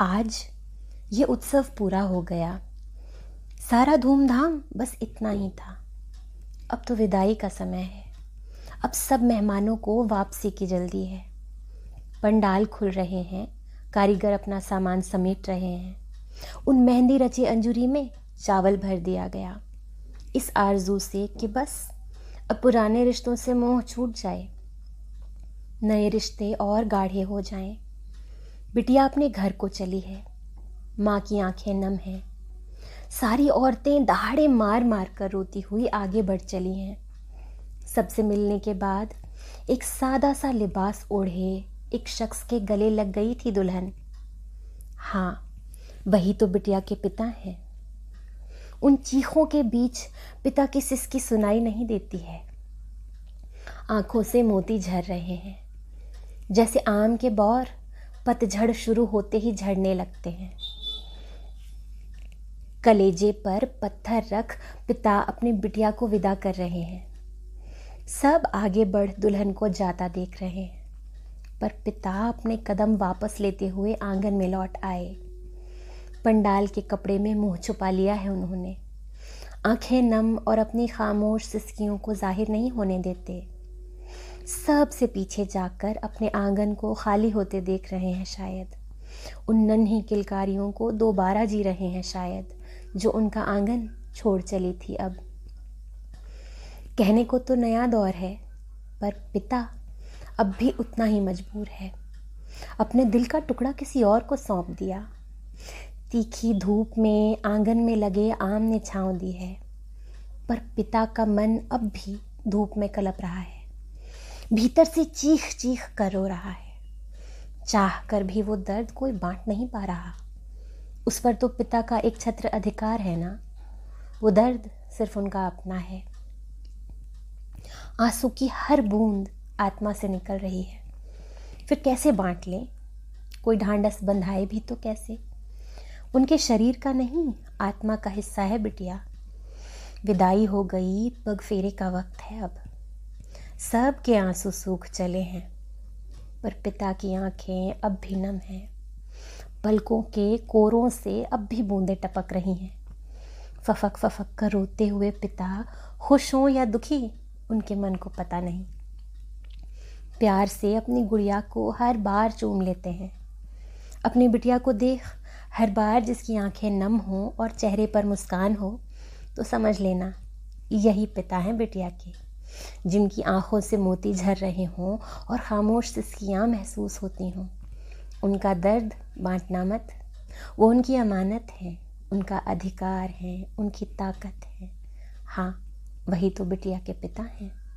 आज ये उत्सव पूरा हो गया। सारा धूमधाम बस इतना ही था। अब तो विदाई का समय है। अब सब मेहमानों को वापसी की जल्दी है। पंडाल खुल रहे हैं, कारीगर अपना सामान समेट रहे हैं। उन मेहंदी रची अंजुरी में चावल भर दिया गया। इस आरज़ू से कि बस अब पुराने रिश्तों से मोह छूट जाए। नए रिश्ते और गाढ़े हो जाएँ। बिटिया अपने घर को चली है। माँ की आँखें नम हैं। सारी औरतें दहाड़े मार मार कर रोती हुई आगे बढ़ चली हैं। सबसे मिलने के बाद एक सादा सा लिबास ओढ़े, एक शख्स के गले लग गई थी दुल्हन। हाँ वही तो बिटिया के पिता हैं। उन चीखों के बीच पिता की सिसकी सुनाई नहीं देती है। आँखों से मोती झर रहे हैं। जैसे आम के बौर पतझड़ शुरू होते ही झड़ने लगते हैं। कलेजे पर पत्थर रख पिता अपनी बिटिया को विदा कर रहे हैं। सब आगे बढ़ दुल्हन को जाता देख रहे हैं। पर पिता अपने कदम वापस लेते हुए आँगन में लौट आए। पंडाल के कपड़े में मुँह छुपा लिया है उन्होंने। आँखें नम और अपनी खामोश सिस्कियों को ज़ाहिर नहीं होने देते। सबसे पीछे जाकर अपने आँगन को खाली होते देख रहे हैं शायद। उन नन्ही किलकारियों को दोबारा जी रहे हैं शायद, जो उनका आँगन छोड़ चली थी अब। कहने को तो नया दौर है, पर पिता अब भी उतना ही मजबूर है। अपने दिल का टुकड़ा किसी और को सौंप दिया। तीखी धूप में, आँगन में लगे आम ने छाँव दी है, पर पिता का मन अब भी धूप में कलप रहा है। भीतर से चीख चीख कर रो रहा है। चाह कर भी वो दर्द कोई बांट नहीं पा रहा। उस पर तो पिता का एक छत्र अधिकार है ना? वो दर्द सिर्फ़ उनका अपना है। आँसू की हर बूंद आत्मा से निकल रही है। फिर कैसे बांट लें? कोई ढांडस बंधाए भी तो कैसे? उनके शरीर का नहीं, आत्मा का हिस्सा है बिटिया। विदाई हो गई, पग फेरे का वक्त है अब। सब के आँसू सूख चले हैं, पर पिता की आँखें अब भी नम हैं। पलकों के कोरों से अब भी बूंदें टपक रही हैं। फफक फफक कर रोते हुए पिता खुश हों या दुखी, उनके मन को पता नहीं। प्यार से अपनी गुड़िया को हर बार चूम लेते हैं। अपनी बिटिया को देख हर बार जिसकी आँखें नम हों और चेहरे पर मुस्कान हो तो समझ लेना, यही पिता हैं बिटिया के। जिनकी आँखों से मोती झर रहे हों और खामोश सिस्कियाँ महसूस होती हों। उनका दर्द बांटना मत। वो उनकी अमानत है, उनका अधिकार है, उनकी ताकत है। हाँ वही तो बिटिया के पिता हैं।